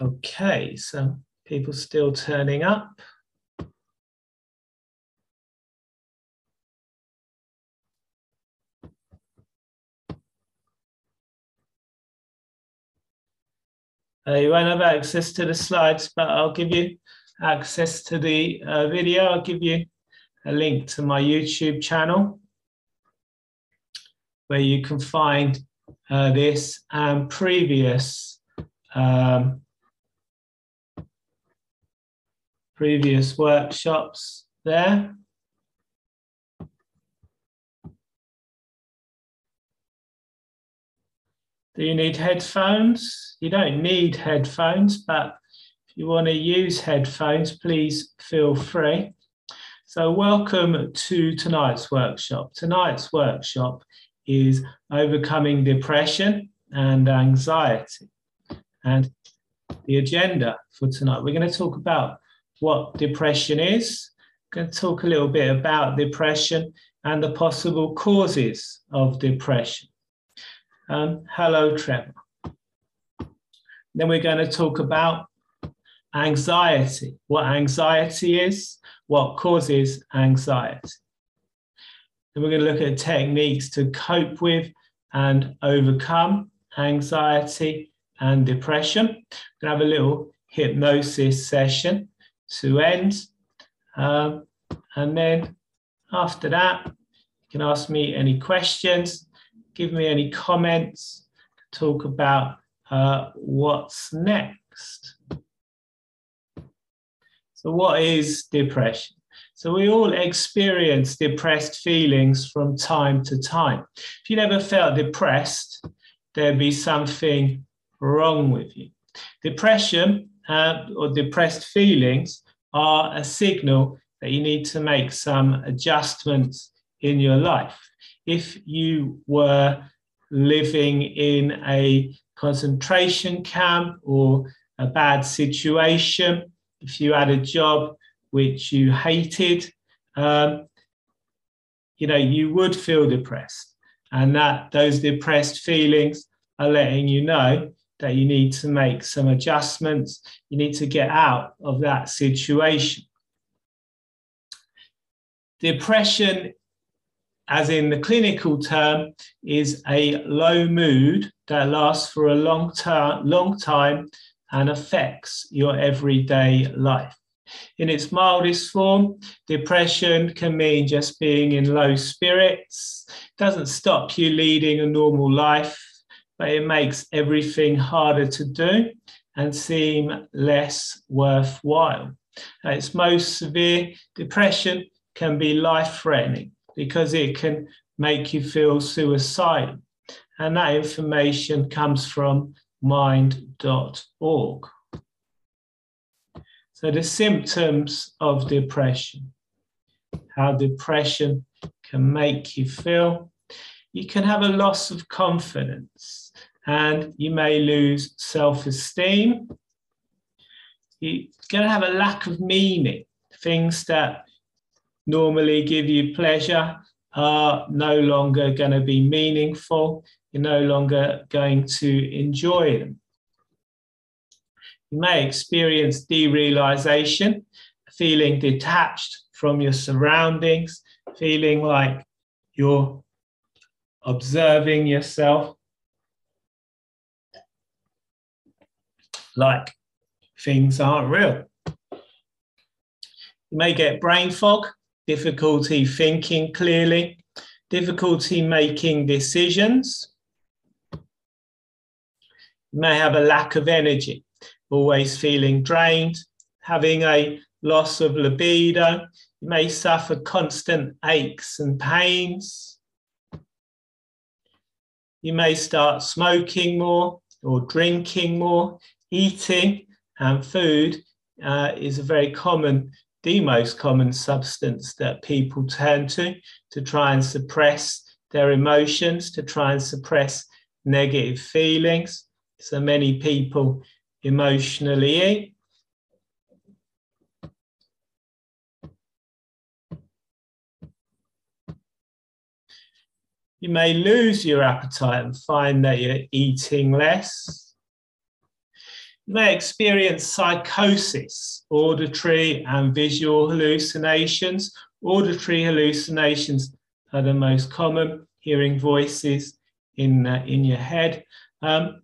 Okay, so people still turning up. Uh, you won't have access to the slides, but I'll give you access to the uh, video. I'll give you a link to my YouTube channel where you can find uh, this and previous um, previous workshops there. Do you need headphones? You don't need headphones, but if you want to use headphones, please feel free. So welcome to tonight's workshop. Tonight's workshop is overcoming depression and anxiety. And the agenda for tonight, we're going to talk about what depression is. We're going to talk a little bit about depression and the possible causes of depression. Um, hello, Trevor. Then we're going to talk about anxiety, what anxiety is, what causes anxiety. Then we're going to look at techniques to cope with and overcome anxiety and depression. We're going to have a little hypnosis session to end. Um, and then after that, you can ask me any questions, give me any comments, talk about uh, what's next. So, what is depression? So, we all experience depressed feelings from time to time. If you never felt depressed, there'd be something wrong with you. Depression uh, or depressed feelings are a signal that you need to make some adjustments in your life. If you were living in a concentration camp or a bad situation, if you had a job which you hated, um, you know, you would feel depressed. And that those depressed feelings are letting you know that you need to make some adjustments. You need to get out of that situation. Depression, as in the clinical term, is a low mood that lasts for a long, ter- long time and affects your everyday life. In its mildest form, depression can mean just being in low spirits. It doesn't stop you leading a normal life but it makes everything harder to do and seem less worthwhile. Its most severe, depression can be life threatening because it can make you feel suicidal. And that information comes from mind.org. So, the symptoms of depression, how depression can make you feel. You can have a loss of confidence and you may lose self esteem. You're going to have a lack of meaning. Things that normally give you pleasure are no longer going to be meaningful. You're no longer going to enjoy them. You may experience derealization, feeling detached from your surroundings, feeling like you're observing yourself like things aren't real. You may get brain fog, difficulty thinking clearly, difficulty making decisions. You may have a lack of energy, always feeling drained, having a loss of libido. You may suffer constant aches and pains. You may start smoking more or drinking more eating and food uh, is a very common, the most common substance that people turn to to try and suppress their emotions, to try and suppress negative feelings. So many people emotionally eat. You may lose your appetite and find that you're eating less You may experience psychosis, auditory and visual hallucinations. Auditory hallucinations are the most common, hearing voices in, uh, in your head. Um,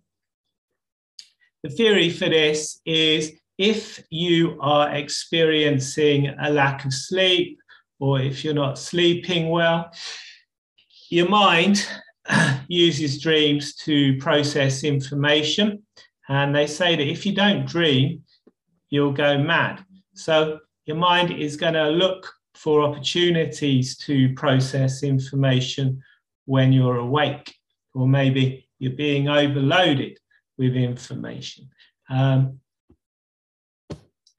the theory for this is if you are experiencing a lack of sleep or if you're not sleeping well, your mind uses dreams to process information. And they say that if you don't dream, you'll go mad. So your mind is going to look for opportunities to process information when you're awake, or maybe you're being overloaded with information. Um,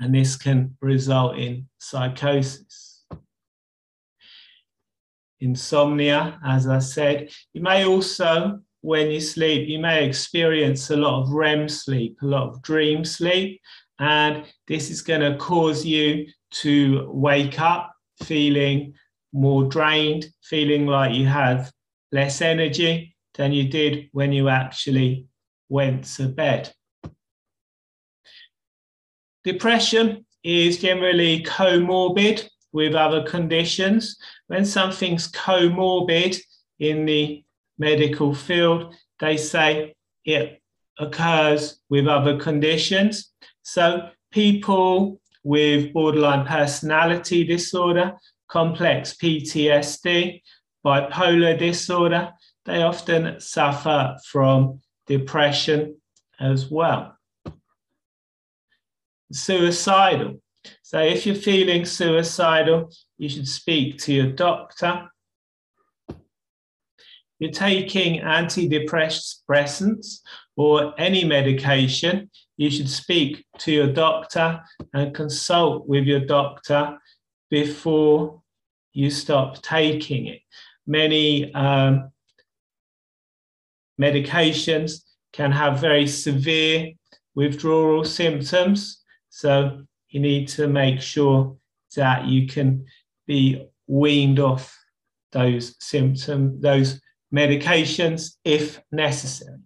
and this can result in psychosis. Insomnia, as I said, you may also, when you sleep, you may experience a lot of REM sleep, a lot of dream sleep, and this is going to cause you to wake up feeling more drained, feeling like you have less energy than you did when you actually went to bed. Depression is generally comorbid with other conditions. When something's comorbid in the medical field, they say it occurs with other conditions. So people with borderline personality disorder, complex PTSD, bipolar disorder, they often suffer from depression as well. Suicidal. So if you're feeling suicidal, you should speak to your doctor. You're taking antidepressants or any medication, you should speak to your doctor and consult with your doctor before you stop taking it. Many um, medications can have very severe withdrawal symptoms. So you need to make sure that you can be weaned off those symptoms, those medications if necessary.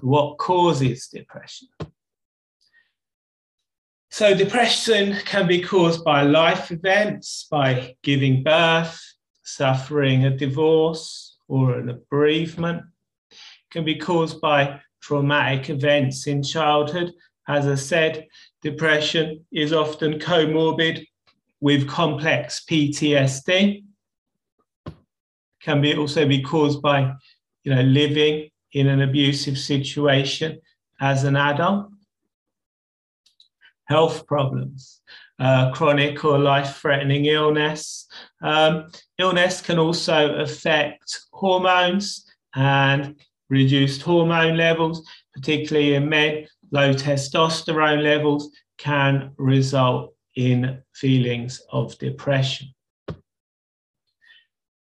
What causes depression? So, depression can be caused by life events, by giving birth, suffering a divorce or an bereavement. It can be caused by traumatic events in childhood. As I said, depression is often comorbid with complex PTSD. Can be also be caused by, you know, living in an abusive situation as an adult. Health problems uh, chronic or life threatening illness. Um, illness can also affect hormones and reduced hormone levels, particularly in men. Low testosterone levels can result in feelings of depression.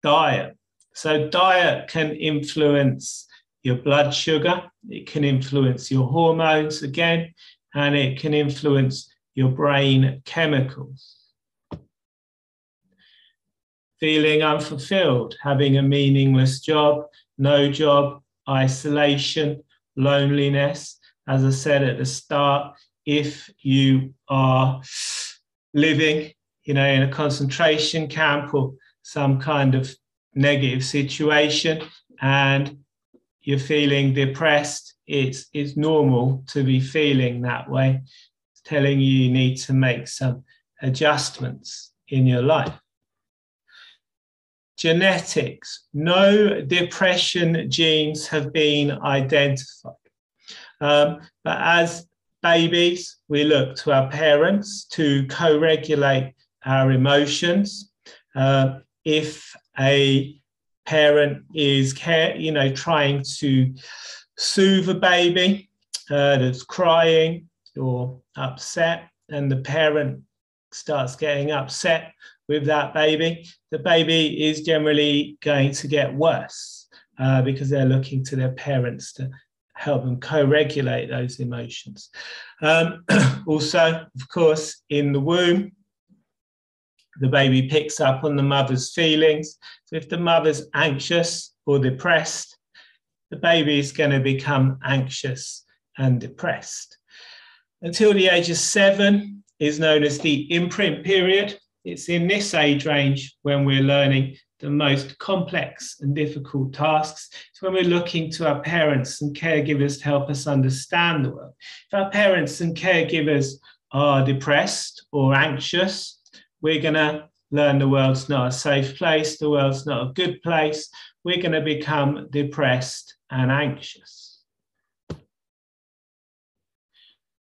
Diet. So, diet can influence your blood sugar, it can influence your hormones again, and it can influence your brain chemicals. Feeling unfulfilled, having a meaningless job, no job, isolation, loneliness. As I said at the start, if you are living, you know, in a concentration camp or some kind of negative situation and you're feeling depressed, it's, it's normal to be feeling that way It's telling you you need to make some adjustments in your life. Genetics. No depression genes have been identified. Um, but as babies, we look to our parents to co regulate our emotions. Uh, if a parent is care, you know, trying to soothe a baby uh, that's crying or upset and the parent starts getting upset with that baby, the baby is generally going to get worse uh, because they're looking to their parents to help them co regulate those emotions. Um, also, of course, in the womb, the baby picks up on the mother's feelings. So if the mother's anxious or depressed, the baby is going to become anxious and depressed. Until the age of seven is known as the imprint period. It's in this age range when we're learning the most complex and difficult tasks. It's when we're looking to our parents and caregivers to help us understand the world. If our parents and caregivers are depressed or anxious, we're going to learn the world's not a safe place, the world's not a good place. We're going to become depressed and anxious.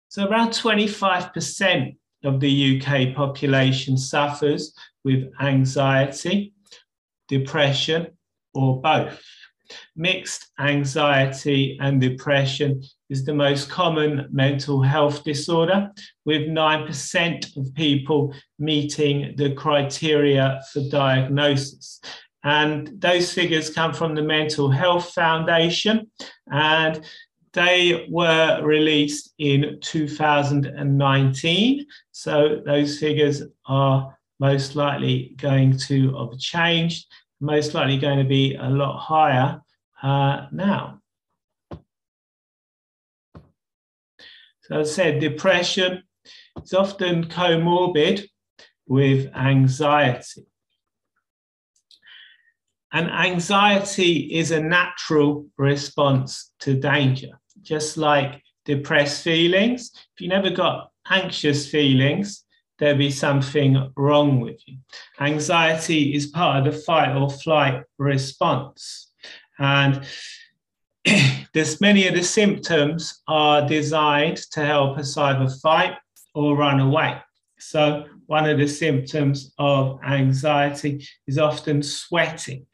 So, around 25% of the UK population suffers with anxiety, depression, or both. Mixed anxiety and depression is the most common mental health disorder, with 9% of people meeting the criteria for diagnosis. And those figures come from the Mental Health Foundation, and they were released in 2019. So those figures are most likely going to have changed, most likely going to be a lot higher uh, now. So as I said, depression is often comorbid with anxiety. And anxiety is a natural response to danger, just like depressed feelings. If you never got anxious feelings, there'd be something wrong with you. Anxiety is part of the fight or flight response. And this many of the symptoms are designed to help us either fight or run away. So one of the symptoms of anxiety is often sweating.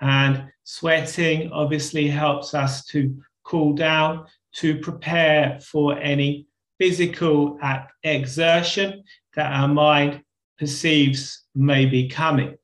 And sweating obviously helps us to cool down, to prepare for any physical exertion that our mind perceives may be coming.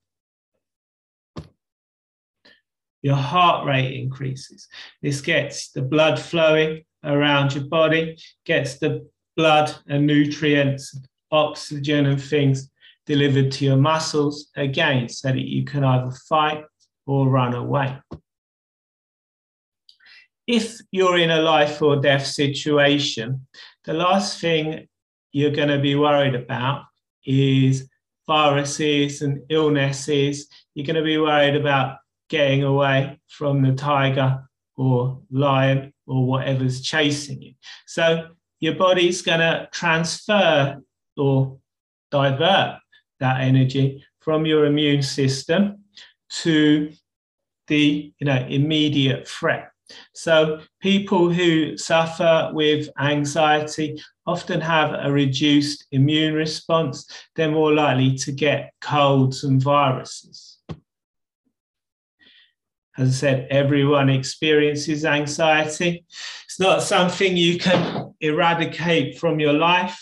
Your heart rate increases. This gets the blood flowing around your body, gets the blood and nutrients, oxygen, and things delivered to your muscles again, so that you can either fight or run away. If you're in a life or death situation, the last thing you're going to be worried about is viruses and illnesses. You're going to be worried about getting away from the tiger or lion or whatever's chasing you. So your body's going to transfer or divert that energy from your immune system to the you know immediate threat. So people who suffer with anxiety often have a reduced immune response. They're more likely to get colds and viruses. As I said, everyone experiences anxiety. It's not something you can eradicate from your life.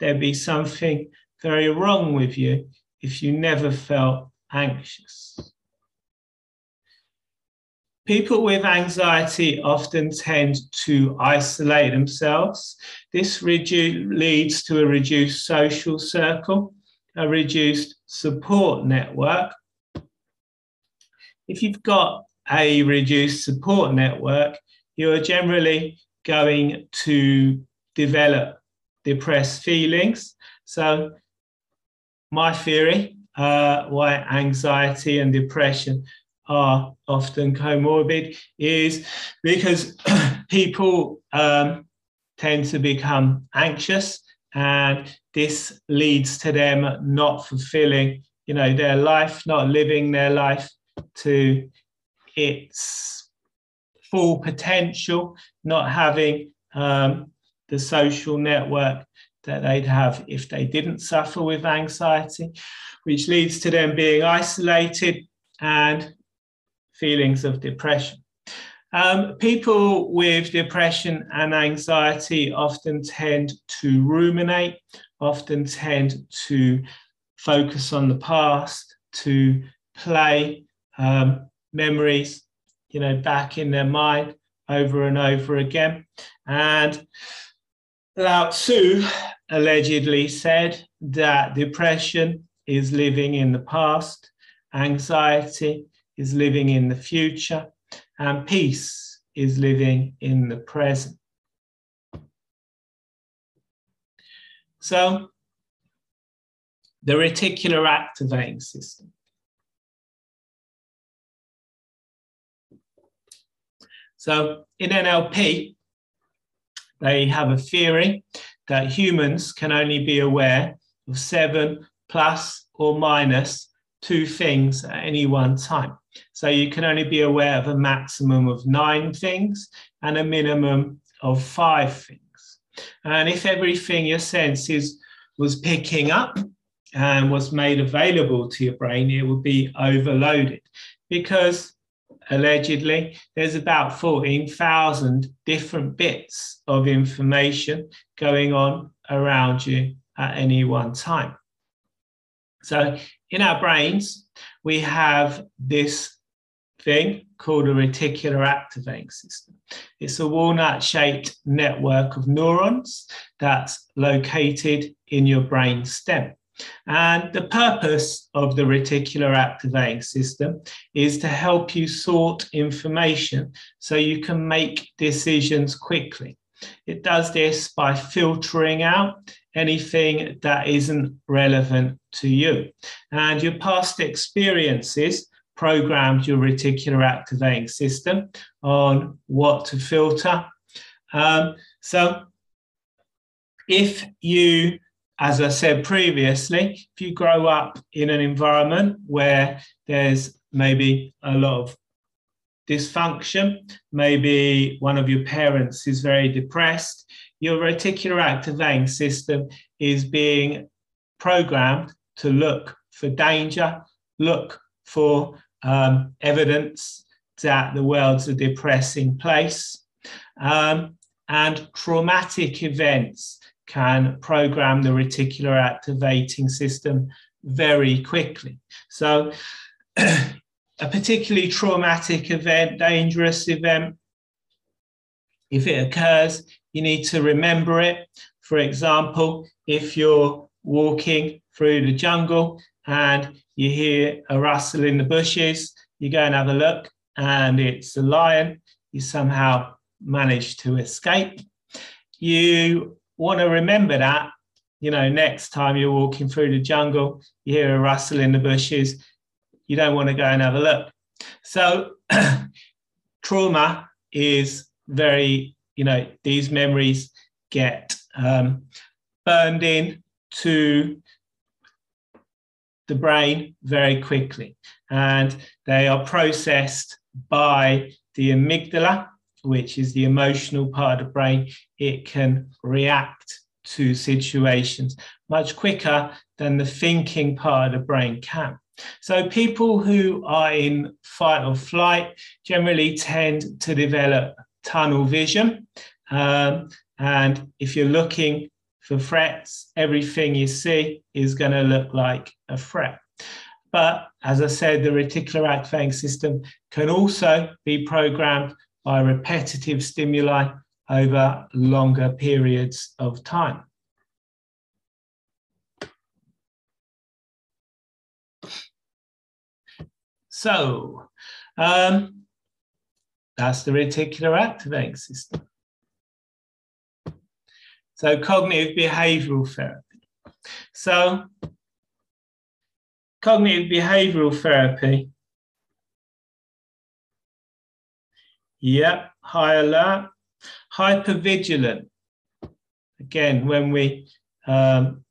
There'd be something very wrong with you if you never felt anxious. People with anxiety often tend to isolate themselves. This redu- leads to a reduced social circle, a reduced support network. If you've got a reduced support network, you're generally going to develop depressed feelings. So, my theory uh, why anxiety and depression are often comorbid is because people um, tend to become anxious and this leads to them not fulfilling you know their life not living their life to its full potential not having um, the social network that they'd have if they didn't suffer with anxiety which leads to them being isolated and feelings of depression. Um, people with depression and anxiety often tend to ruminate, often tend to focus on the past, to play um, memories, you know, back in their mind over and over again. And Lao Tzu allegedly said that depression is living in the past, anxiety is living in the future, and peace is living in the present. So, the reticular activating system. So, in NLP, they have a theory that humans can only be aware of seven plus or minus two things at any one time. So you can only be aware of a maximum of nine things and a minimum of five things. And if everything your senses was picking up and was made available to your brain, it would be overloaded because allegedly there's about 14,000 different bits of information going on around you at any one time. So in our brains, we have this thing called a reticular activating system. It's a walnut shaped network of neurons that's located in your brain stem. And the purpose of the reticular activating system is to help you sort information so you can make decisions quickly. It does this by filtering out anything that isn't relevant to you. And your past experiences programmed your reticular activating system on what to filter. Um, so if you, as I said previously, if you grow up in an environment where there's maybe a lot of dysfunction, maybe one of your parents is very depressed, your reticular activating system is being programmed to look for danger, look for um, evidence that the world's a depressing place. Um, and traumatic events can program the reticular activating system very quickly. So, a particularly traumatic event, dangerous event, if it occurs, you need to remember it. For example, if you're walking through the jungle and you hear a rustle in the bushes, you go and have a look, and it's a lion. You somehow manage to escape. You want to remember that, you know, next time you're walking through the jungle, you hear a rustle in the bushes, you don't want to go and have a look. So, trauma is very, you know, these memories get um, burned in to the brain very quickly. And they are processed by the amygdala, which is the emotional part of the brain. It can react to situations much quicker than the thinking part of the brain can. So, people who are in fight or flight generally tend to develop tunnel vision. Um, and if you're looking for threats, everything you see is going to look like a threat. But as I said, the reticular activating system can also be programmed by repetitive stimuli over longer periods of time. So um, that's the reticular activating system. So cognitive behavioral therapy. So cognitive behavioral therapy. Yep, high alert, hypervigilant. Again, when we um,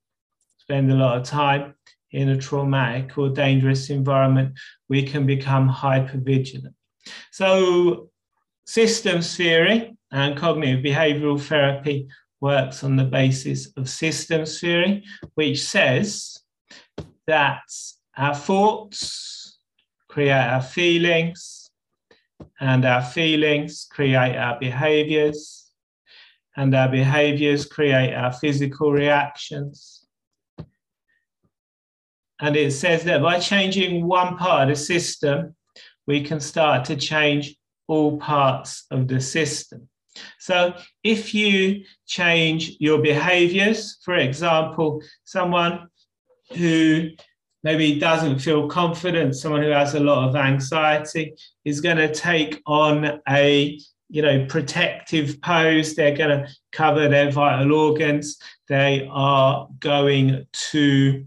spend a lot of time in a traumatic or dangerous environment, we can become hypervigilant. So, systems theory and cognitive behavioral therapy works on the basis of systems theory, which says that our thoughts create our feelings, and our feelings create our behaviors, and our behaviors create our physical reactions. And it says that by changing one part of the system, we can start to change all parts of the system. So if you change your behaviors, for example, someone who maybe doesn't feel confident, someone who has a lot of anxiety is going to take on a you know, protective pose. They're going to cover their vital organs. They are going to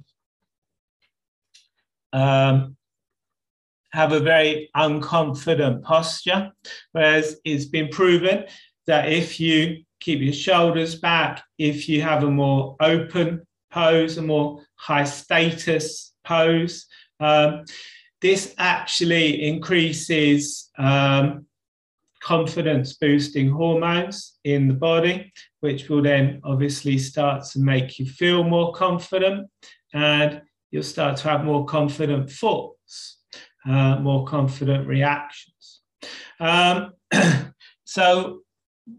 um, have a very unconfident posture. Whereas it's been proven that if you keep your shoulders back, if you have a more open pose, a more high status pose, um, this actually increases um, confidence boosting hormones in the body, which will then obviously start to make you feel more confident and you'll start to have more confident thoughts, uh, more confident reactions. Um, so,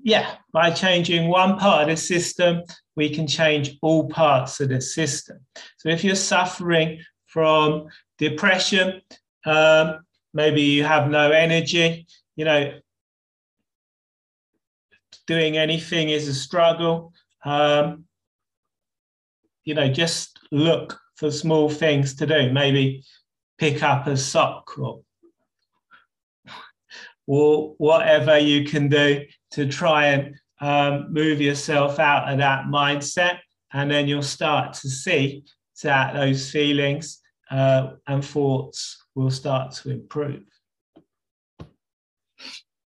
yeah, by changing one part of the system, we can change all parts of the system. So, if you're suffering from depression, um, maybe you have no energy, you know, doing anything is a struggle. Um, you know, just look for small things to do. Maybe pick up a sock or, or whatever you can do to try and um, move yourself out of that mindset. And then you'll start to see that those feelings uh, and thoughts will start to improve.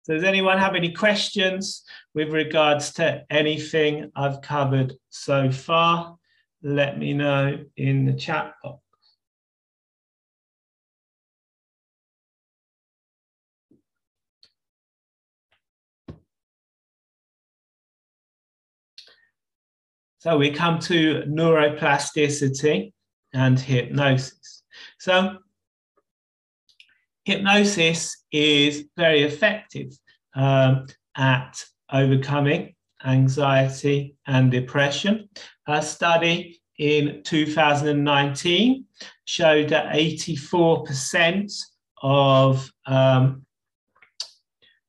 So does anyone have any questions with regards to anything I've covered so far? Let me know in the chat box. So we come to neuroplasticity and hypnosis. So hypnosis is very effective um, at overcoming anxiety and depression. A study in 2019 showed that 84% of um,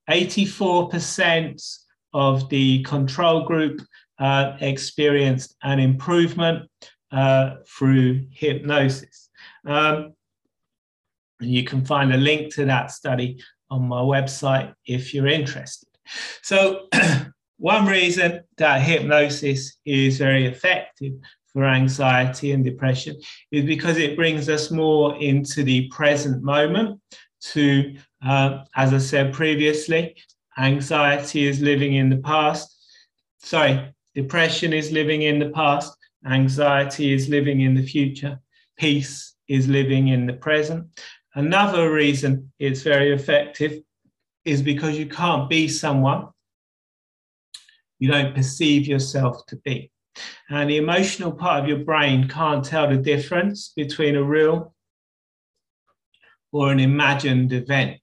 84% of the control group uh, experienced an improvement uh, through hypnosis. Um, you can find a link to that study on my website if you're interested. So, one reason that hypnosis is very effective for anxiety and depression is because it brings us more into the present moment. To, uh, as I said previously, anxiety is living in the past. Sorry, depression is living in the past. Anxiety is living in the future. Peace is living in the present. Another reason it's very effective is because you can't be someone you don't perceive yourself to be. And the emotional part of your brain can't tell the difference between a real or an imagined event.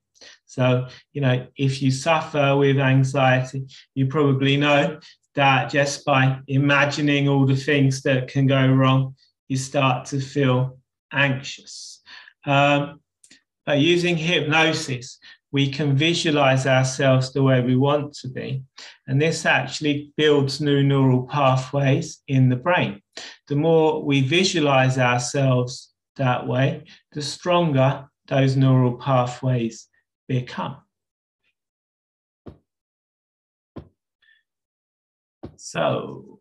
So, you know, if you suffer with anxiety, you probably know that just by imagining all the things that can go wrong, you start to feel anxious. Um, by using hypnosis, we can visualize ourselves the way we want to be. And this actually builds new neural pathways in the brain. The more we visualize ourselves that way, the stronger those neural pathways become. So,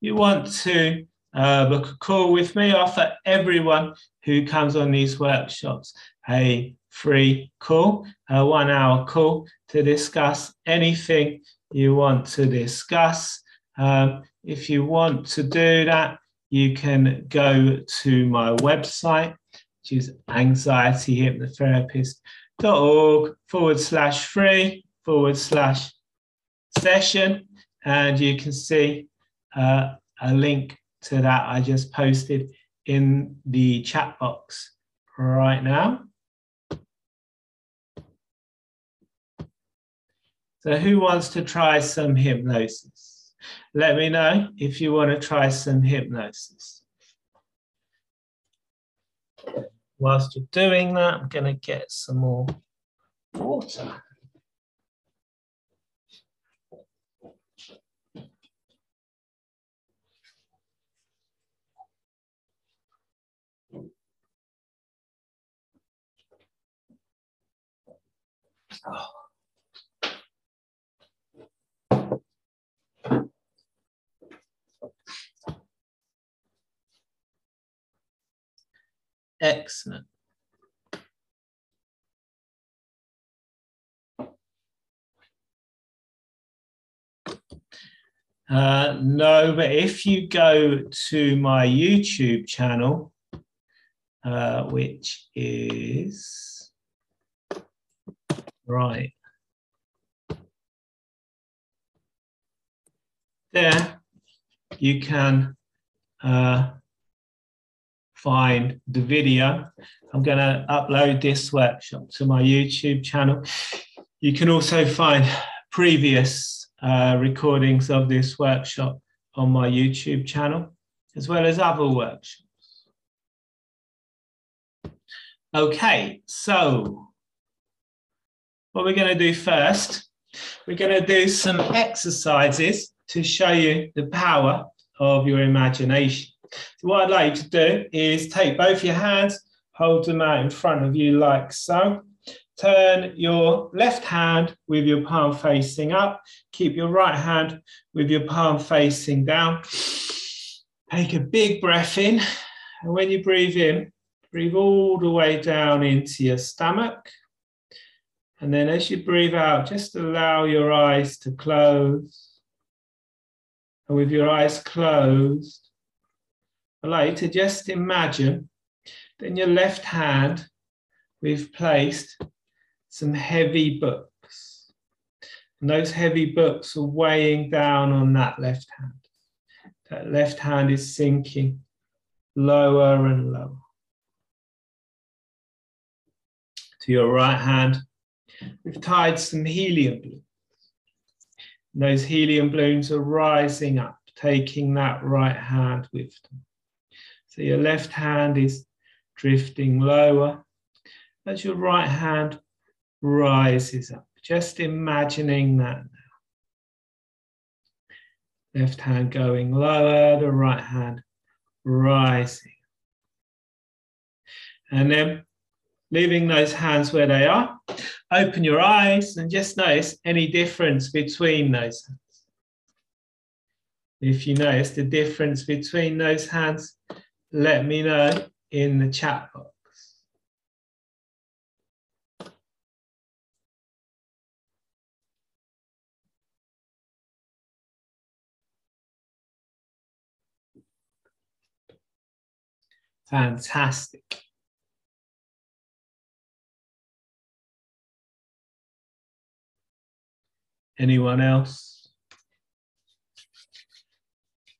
you want to uh, book a call with me. I offer everyone who comes on these workshops a free call, a one hour call to discuss anything you want to discuss. Um, if you want to do that, you can go to my website, which is anxietyhypnotherapist.org forward slash free forward slash session. And you can see uh, a link to that I just posted in the chat box right now. So, who wants to try some hypnosis? Let me know if you want to try some hypnosis. Whilst you're doing that, I'm going to get some more water. Oh. Excellent. Uh, no, but if you go to my YouTube channel, uh, which is right there, you can uh, find the video. I'm going to upload this workshop to my YouTube channel. You can also find previous uh, recordings of this workshop on my YouTube channel, as well as other workshops. Okay, so what we're going to do first, we're going to do some exercises to show you the power of your imagination. So what I'd like you to do is take both your hands, hold them out in front of you like so, Turn your left hand with your palm facing up. Keep your right hand with your palm facing down. Take a big breath in. And when you breathe in, breathe all the way down into your stomach. And then as you breathe out, just allow your eyes to close. And with your eyes closed, like you to just imagine that in your left hand, we've placed some heavy books. And those heavy books are weighing down on that left hand. That left hand is sinking lower and lower. To your right hand, we've tied some helium balloons. Those helium balloons are rising up, taking that right hand with them. So your left hand is drifting lower as your right hand rises up. Just imagining that now. Left hand going lower, the right hand rising. And then leaving those hands where they are, open your eyes and just notice any difference between those hands. If you notice the difference between those hands, let me know in the chat box. Fantastic. Anyone else?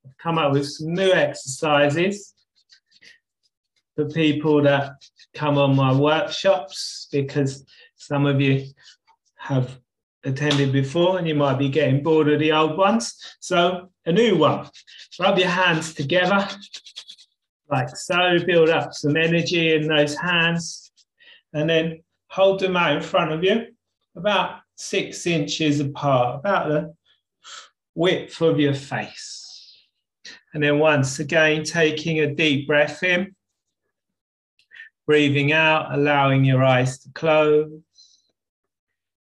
I've come up with some new exercises for people that come on my workshops because some of you have attended before and you might be getting bored of the old ones. So a new one, rub your hands together like so, build up some energy in those hands, and then hold them out in front of you, about six inches apart, about the width of your face. And then once again, taking a deep breath in, breathing out, allowing your eyes to close.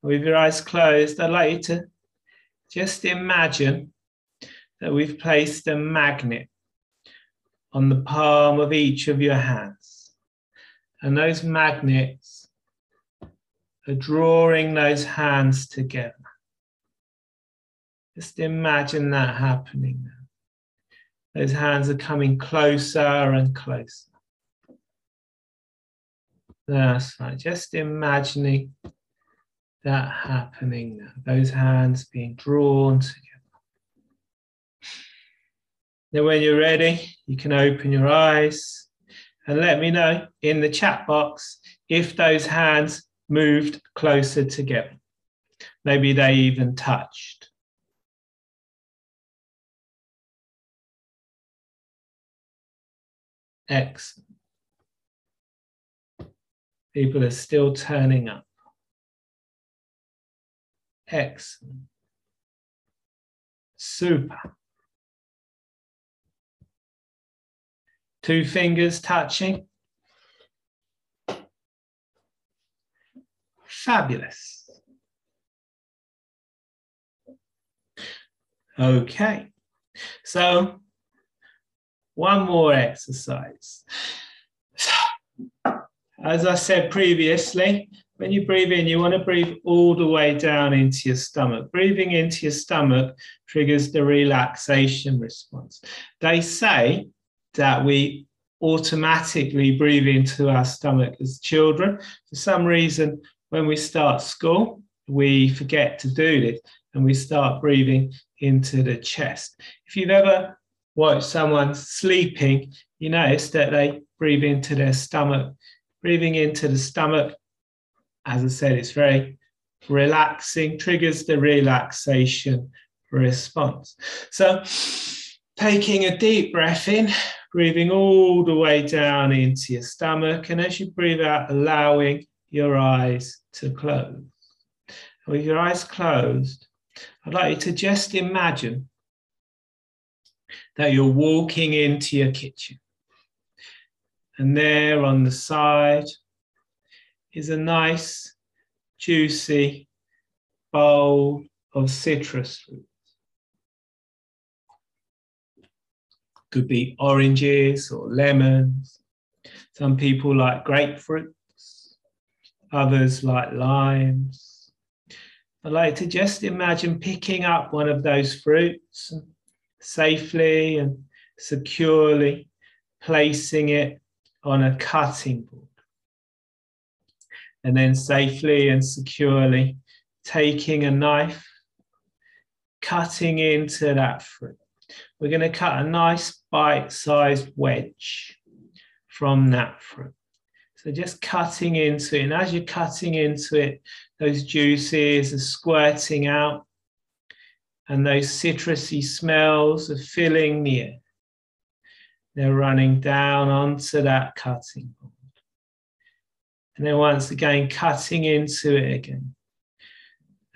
With your eyes closed, I'd like you to just imagine that we've placed a magnet on the palm of each of your hands. And those magnets drawing those hands together. Just imagine that happening. Those hands are coming closer and closer. That's right. Just imagining that happening now. Those hands being drawn together. Now, when you're ready, you can open your eyes and let me know in the chat box if those hands moved closer together. Maybe they even touched. Excellent. People are still turning up. Excellent. Super. Two fingers touching. Fabulous. Okay, so one more exercise. As I said previously, when you breathe in, you want to breathe all the way down into your stomach. Breathing into your stomach triggers the relaxation response. They say that we automatically breathe into our stomach as children. For some reason, when we start school, we forget to do this and we start breathing into the chest. If you've ever watched someone sleeping, you notice that they breathe into their stomach. Breathing into the stomach as I said, it's very relaxing, triggers the relaxation response. So, taking a deep breath in, breathing all the way down into your stomach, and as you breathe out, allowing your eyes to close. with your eyes closed, I'd like you to just imagine that you're walking into your kitchen. And there on the side is a nice, juicy bowl of citrus fruit. Could be oranges or lemons. Some people like grapefruits, others like limes. I'd like to just imagine picking up one of those fruits safely and securely placing it on a cutting board and then safely and securely taking a knife, cutting into that fruit. We're going to cut a nice bite sized wedge from that fruit. So just cutting into it. And as you're cutting into it, those juices are squirting out and those citrusy smells are filling the air. They're running down onto that cutting board. And then once again, cutting into it again.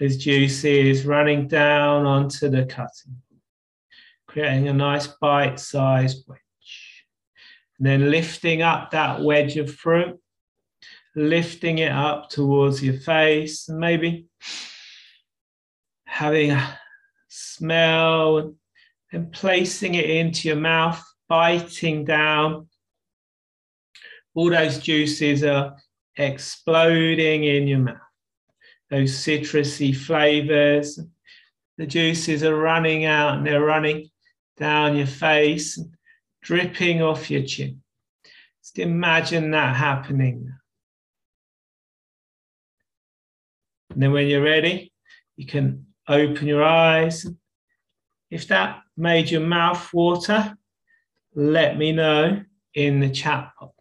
Those juices running down onto the cutting, board, creating a nice bite sized wedge. And then lifting up that wedge of fruit, lifting it up towards your face, and maybe having a smell and placing it into your mouth, biting down. All those juices are exploding in your mouth. Those citrusy flavors, the juices are running out and they're running down your face, dripping off your chin. Just imagine that happening. And then when you're ready, you can open your eyes. If that made your mouth water, let me know in the chat box.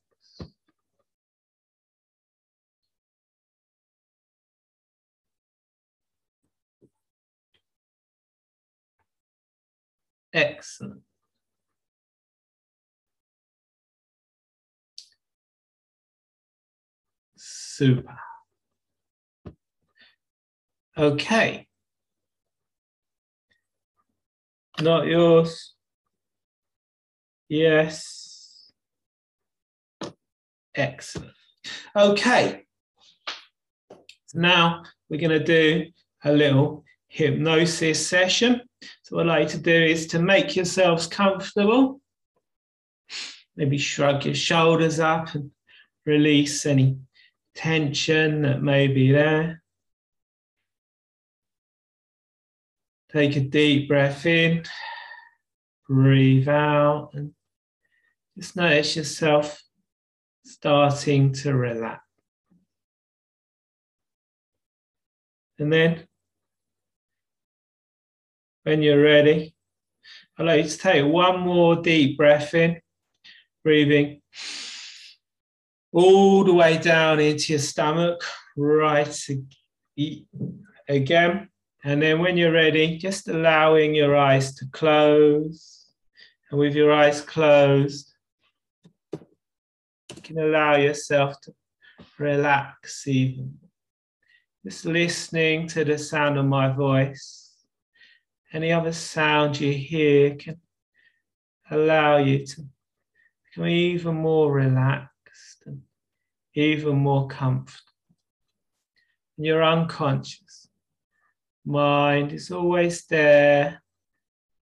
Excellent. Super. Okay. Not yours. Yes. Excellent. Okay. So now we're going to do a little hypnosis session. So what I'd like to do is to make yourselves comfortable. Maybe shrug your shoulders up and release any tension that may be there. Take a deep breath in, breathe out, and just notice yourself starting to relax. And then when you're ready. I'd like you to take one more deep breath in, breathing all the way down into your stomach, right again. And then when you're ready, just allowing your eyes to close. And with your eyes closed, you can allow yourself to relax even. Just listening to the sound of my voice any other sound you hear can allow you to become even more relaxed even more comfortable. And your unconscious mind is always there,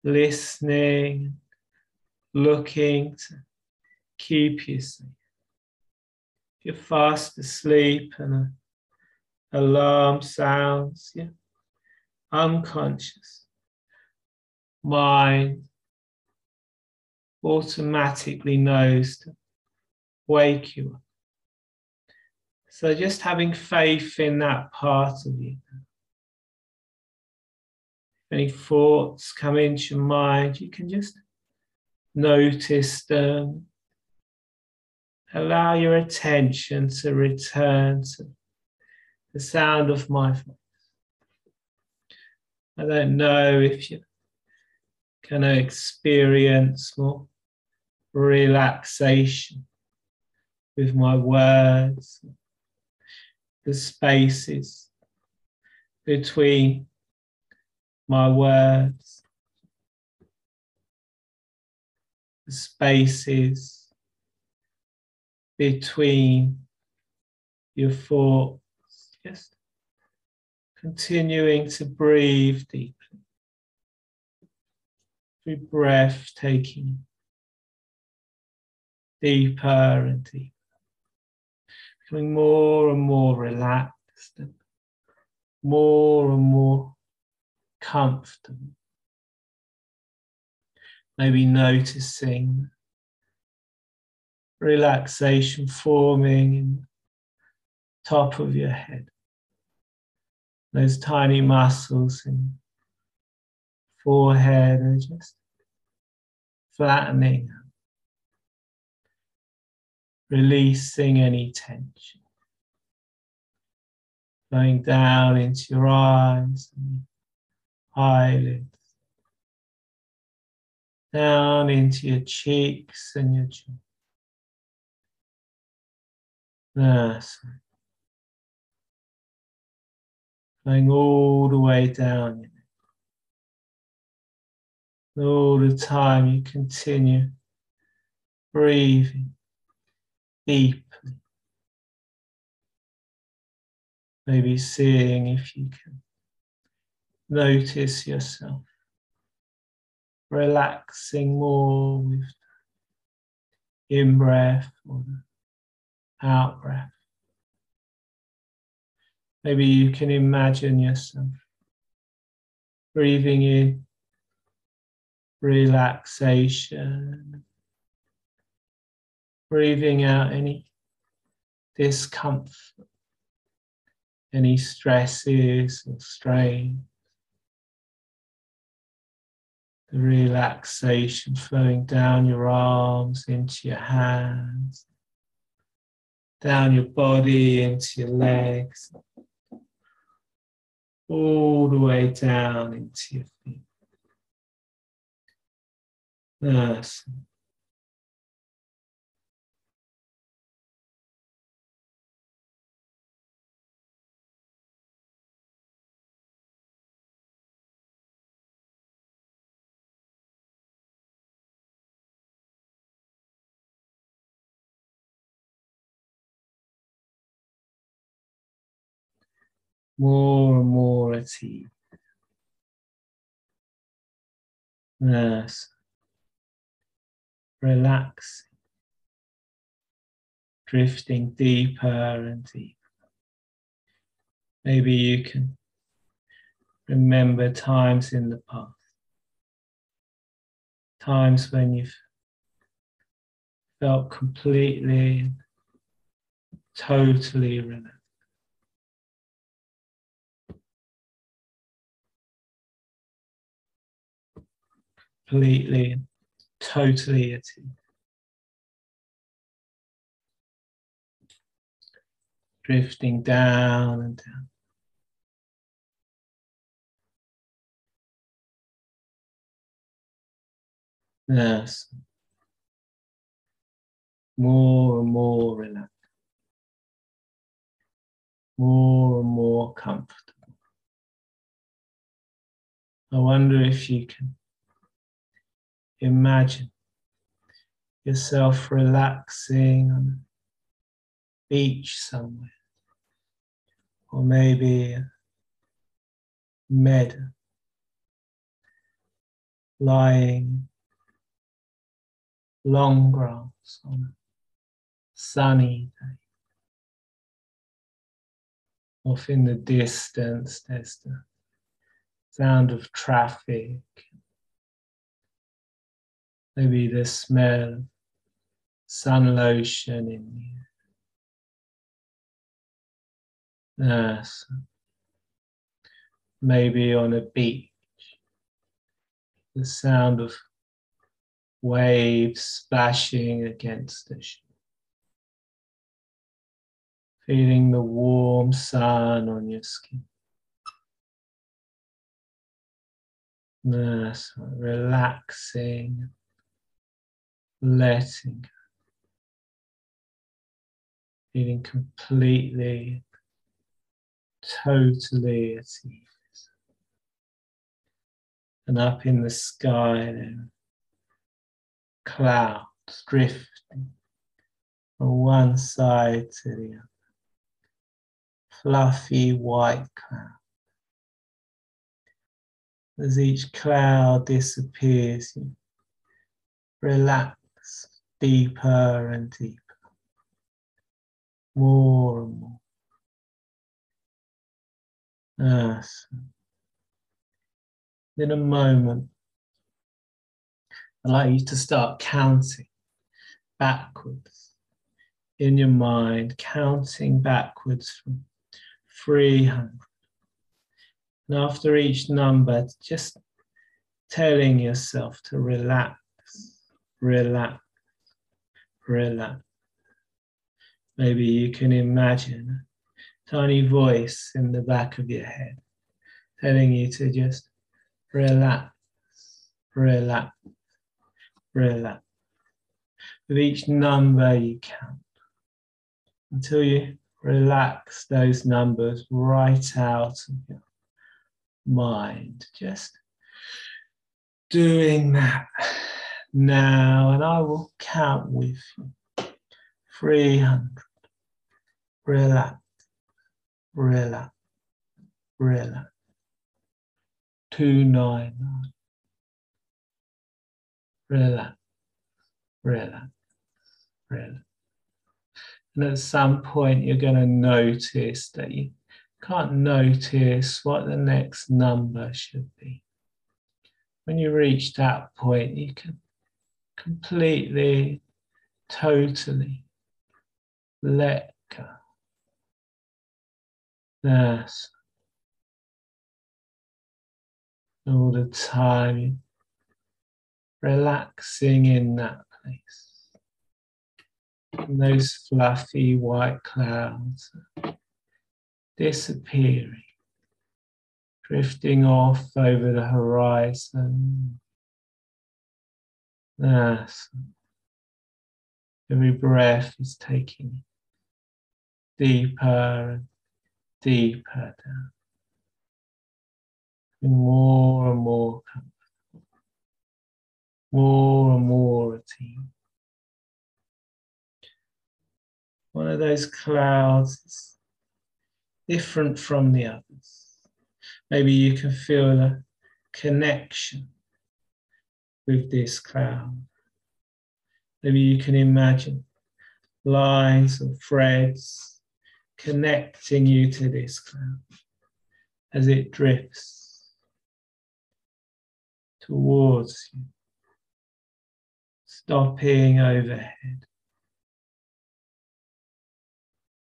listening, looking to keep you safe. If you're fast asleep and an alarm sounds, yeah, unconscious mind automatically knows to wake you up. So just having faith in that part of you. Any thoughts come into your mind, you can just notice them. Allow your attention to return to the sound of my voice. I don't know if you're going to experience more relaxation with my words, the spaces between my words, the spaces between your thoughts, just continuing to breathe deeply. Every breath taking deeper and deeper, becoming more and more relaxed and more and more comfortable. Maybe noticing relaxation forming in the top of your head. Those tiny muscles in forehead are just flattening releasing any tension. Going down into your eyes and eyelids, down into your cheeks and your jaw. That's Going all the way down. All the time you continue breathing deeply. Maybe seeing if you can notice yourself relaxing more with in breath or out breath. Maybe you can imagine yourself breathing in relaxation, breathing out any discomfort, any stresses or strain. The relaxation flowing down your arms into your hands, down your body into your legs, all the way down into your feet. Nice. More and more at ease. Yes. Relax. Drifting deeper and deeper. Maybe you can remember times in the past. Times when you've felt completely, totally relaxed. Completely, totally at ease. Drifting down and down. Yes. More and more relaxed. More and more comfortable. I wonder if you can imagine yourself relaxing on a beach somewhere, or maybe a meadow, lying long grass on a sunny day. Off in the distance, there's the sound of traffic. Maybe the smell of sun lotion in air. Yes. Maybe on a beach, the sound of waves splashing against the shore. Feeling the warm sun on your skin. Yes, relaxing, letting. Feeling completely, totally at ease. And up in the sky, there clouds drifting from one side to the other. Fluffy white cloud. As each cloud disappears, you relax deeper and deeper, more and more. Yes. In a moment, I'd like you to start counting backwards in your mind, counting backwards from 300. And after each number, just telling yourself to relax, relax, relax. Maybe you can imagine a tiny voice in the back of your head telling you to just relax, relax, relax. With each number you count until you relax those numbers right out of your mind. Just doing that now, and I will count with you. 300. Relax, relax, relax. 299 relax, relax, relax. And at some point, you're going to notice that you can't notice what the next number should be. When you reach that point, you can completely, totally let go. Yes. All the time relaxing in that place. And those fluffy white clouds disappearing, drifting off over the horizon. Yes. Every breath is taking deeper and deeper down. And more and more comfortable, more and more at ease. One of those clouds is different from the others. Maybe you can feel a connection with this cloud. Maybe you can imagine lines and threads connecting you to this cloud as it drifts towards you stopping overhead.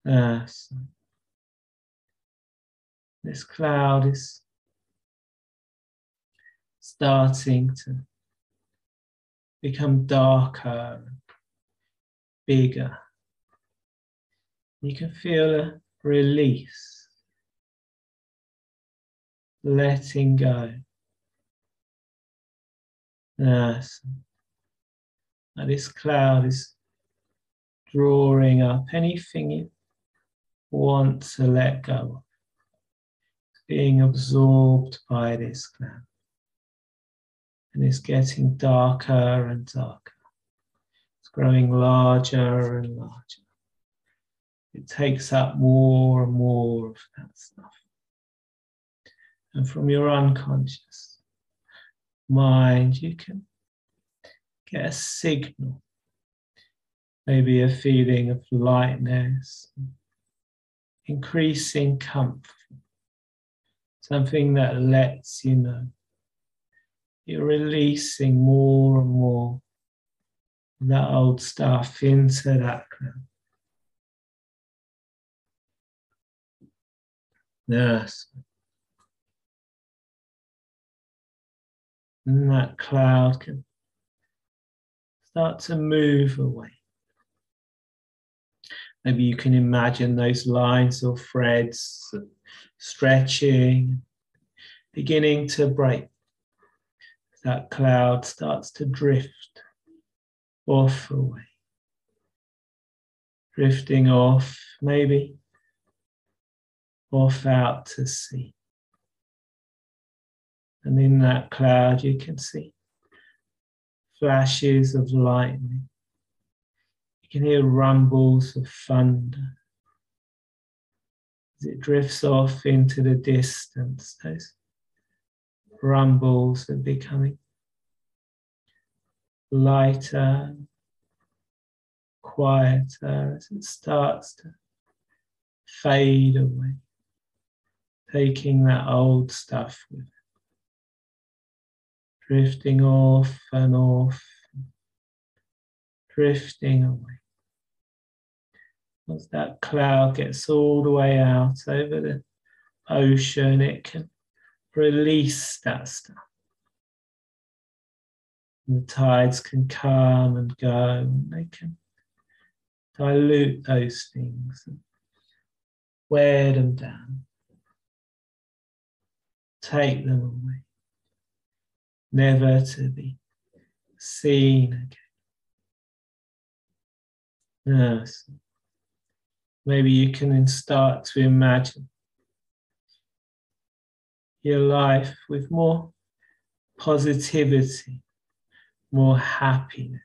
Yes. This cloud is starting to become darker, bigger. You can feel a release, letting go. Yes. Now this cloud is drawing up anything you want to let go of, being absorbed by this cloud. And it's getting darker and darker. It's growing larger and larger. It takes up more and more of that stuff. And from your unconscious mind, you can get a signal, maybe a feeling of lightness, increasing comfort, something that lets you know you're releasing more and more that old stuff into that cloud. Yes. And that cloud can start to move away. Maybe you can imagine those lines or threads stretching, beginning to break. That cloud starts to drift off away. Drifting off, maybe off out to sea. And in that cloud, you can see flashes of lightning. You can hear rumbles of thunder as it drifts off into the distance. Those rumbles are becoming lighter, quieter as it starts to fade away, taking that old stuff with it drifting off and off, drifting away. Once that cloud gets all the way out over the ocean, it can release that stuff. And the tides can come and go, and they can dilute those things and wear them down, take them away never to be seen again. Yes. Maybe you can start to imagine your life with more positivity, more happiness,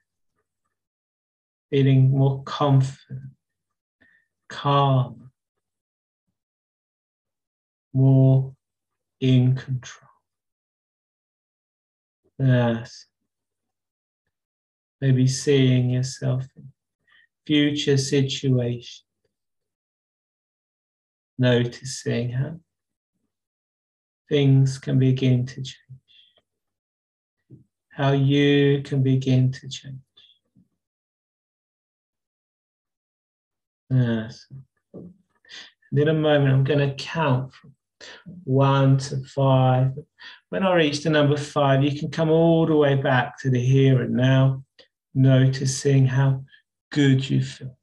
feeling more confident, calm, more in control. Yes. Maybe seeing yourself in future situations. Noticing how things can begin to change. How you can begin to change. Yes. And in a moment, I'm going to count from one to five. When I reach the number five, you can come all the way back to the here and now, noticing how good you feel.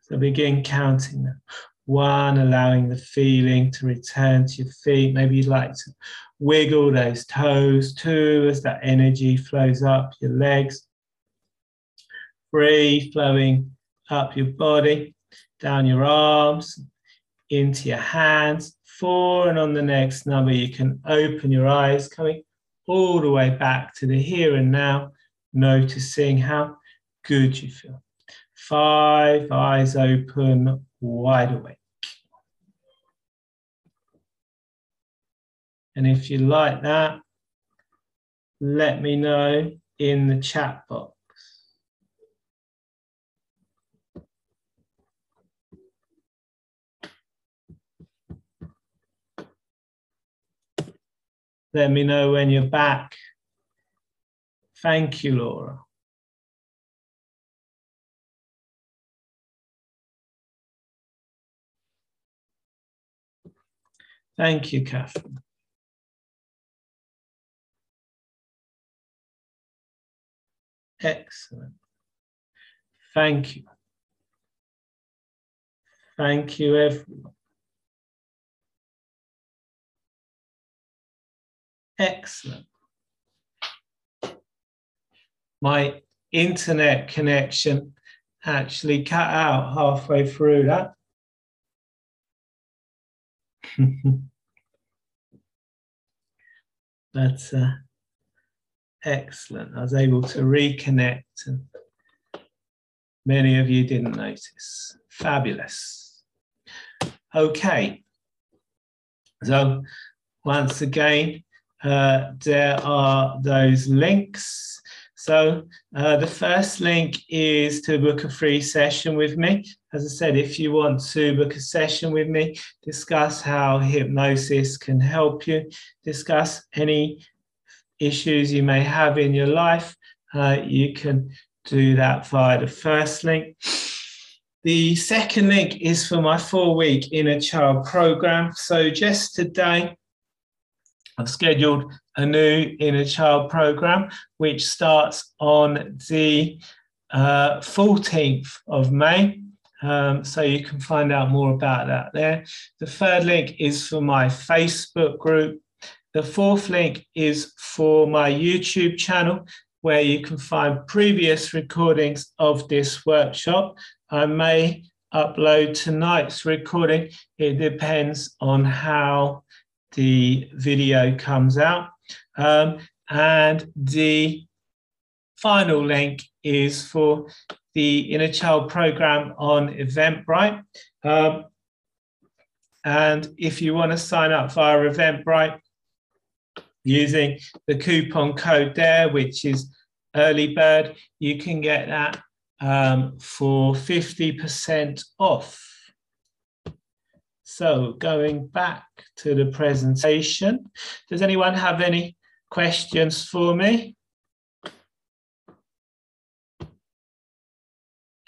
So begin counting them. One, allowing the feeling to return to your feet. Maybe you'd like to wiggle those toes. Two, as that energy flows up your legs. Three, flowing up your body, down your arms, into your hands four, and on the next number, you can open your eyes, coming all the way back to the here and now, noticing how good you feel. Five, eyes open, wide awake. And if you like that, let me know in the chat box. Let me know when you're back. Thank you, Laura. Thank you, Catherine. Excellent. Thank you. Thank you, everyone. Excellent. My internet connection actually cut out halfway through that. That's uh, excellent. I was able to reconnect, and many of you didn't notice. Fabulous. Okay. So, once again, uh, there are those links. So uh, the first link is to book a free session with me. As I said, if you want to book a session with me, discuss how hypnosis can help you, discuss any issues you may have in your life, uh, you can do that via the first link. The second link is for my four week inner child program. So just today, I've scheduled a new inner child program, which starts on the uh, 14th of May. Um, so you can find out more about that there. The third link is for my Facebook group. The fourth link is for my YouTube channel, where you can find previous recordings of this workshop. I may upload tonight's recording. It depends on how the video comes out. Um, and the final link is for the Inner Child program on Eventbrite. Um, and if you want to sign up via Eventbrite using the coupon code there, which is early bird, you can get that um, for 50% off. So going back to the presentation, does anyone have any questions for me?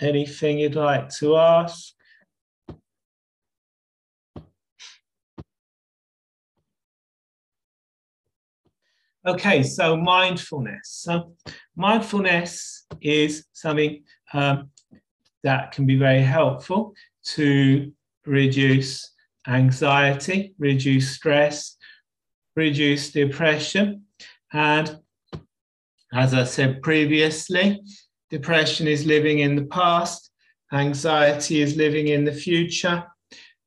Anything you'd like to ask? Okay, so mindfulness. So mindfulness is something um, that can be very helpful to reduce anxiety, reduce stress, reduce depression. And as I said previously, depression is living in the past, anxiety is living in the future,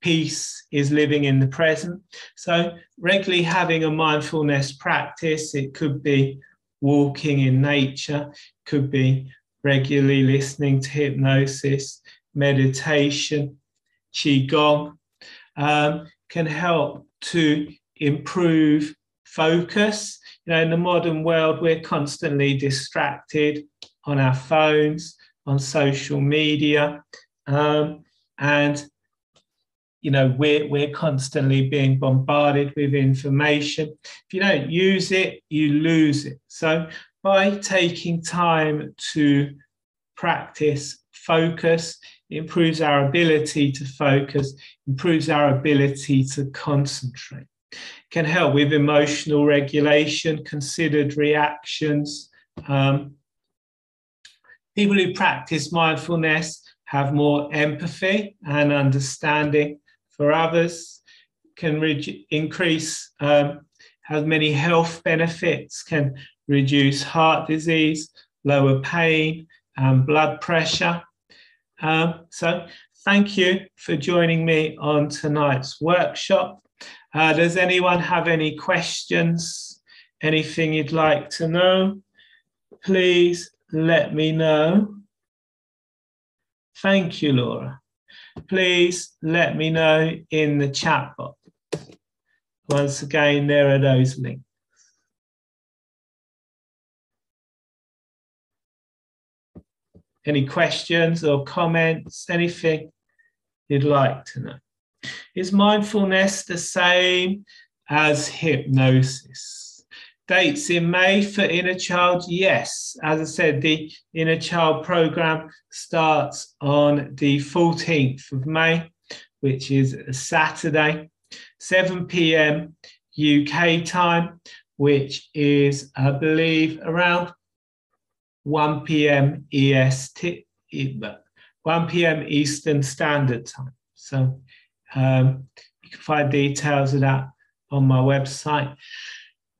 peace is living in the present. So, regularly having a mindfulness practice, it could be walking in nature, could be regularly listening to hypnosis, meditation, qigong, um, can help to improve focus. You know, in the modern world, we're constantly distracted on our phones, on social media, um, and you know we're we're constantly being bombarded with information. If you don't use it you lose it. So by taking time to practice focus improves our ability to focus improves our ability to concentrate. Can help with emotional regulation considered reactions. Um, people who practice mindfulness have more empathy and understanding for others, can re- increase, um, has many health benefits, can reduce heart disease, lower pain, and blood pressure. Um, so, thank you for joining me on tonight's workshop. Uh, does anyone have any questions? Anything you'd like to know? Please let me know. Thank you, Laura please let me know in the chat box. Once again, there are those links. Any questions or comments, anything you'd like to know? Is mindfulness the same as hypnosis? Dates in May for Inner Child? Yes. As I said, the Inner Child program starts on the 14th of May, which is a Saturday, 7 p.m. UK time, which is, I believe, around 1 p.m. EST, 1 p.m. Eastern Standard Time. So um, you can find details of that on my website.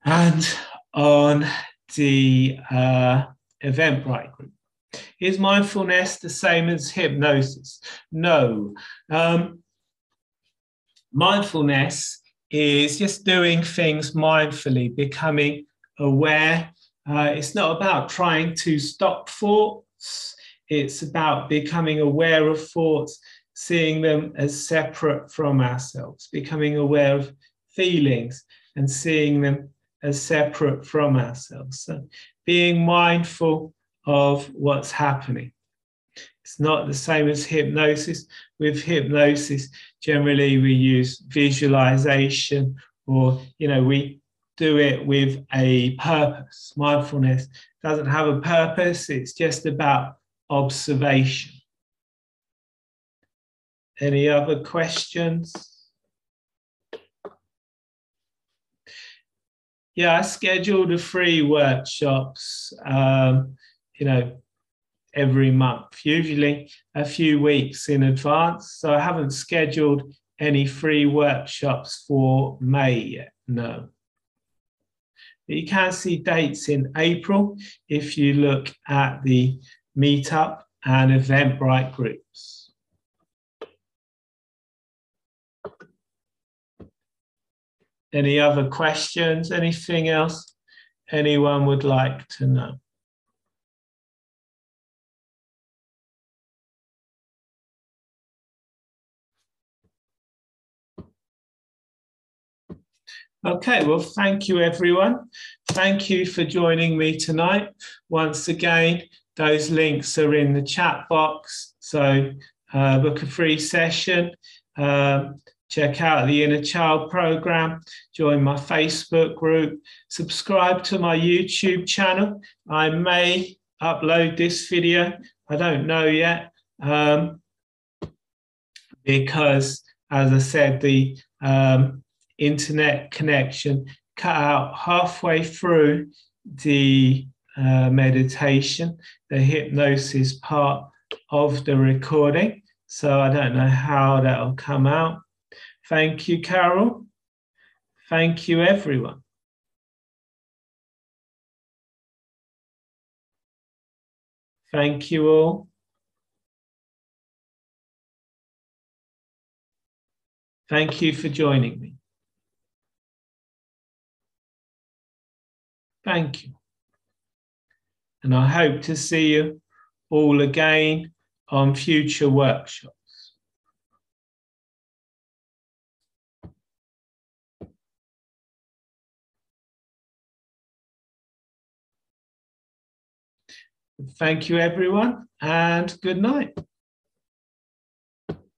And on the uh, Eventbrite group. Is mindfulness the same as hypnosis? No. Um, mindfulness is just doing things mindfully, becoming aware. Uh, it's not about trying to stop thoughts, it's about becoming aware of thoughts, seeing them as separate from ourselves, becoming aware of feelings and seeing them as separate from ourselves. So being mindful of what's happening. It's not the same as hypnosis. With hypnosis, generally we use visualization or, you know, we do it with a purpose. Mindfulness doesn't have a purpose, it's just about observation. Any other questions? Yeah, I scheduled a free workshops, um, you know, every month, usually a few weeks in advance. So I haven't scheduled any free workshops for May yet, no. But you can see dates in April if you look at the meetup and Eventbrite groups. Any other questions? Anything else anyone would like to know? Okay, well, thank you, everyone. Thank you for joining me tonight. Once again, those links are in the chat box. So, uh, book a free session. Um, check out the Inner Child program, join my Facebook group, subscribe to my YouTube channel. I may upload this video, I don't know yet, um, because as I said, the um, internet connection cut out halfway through the uh, meditation, the hypnosis part of the recording. So I don't know how that'll come out. Thank you, Carol. Thank you, everyone. Thank you all. Thank you for joining me. Thank you. And I hope to see you all again on future workshops. Thank you, everyone, and good night.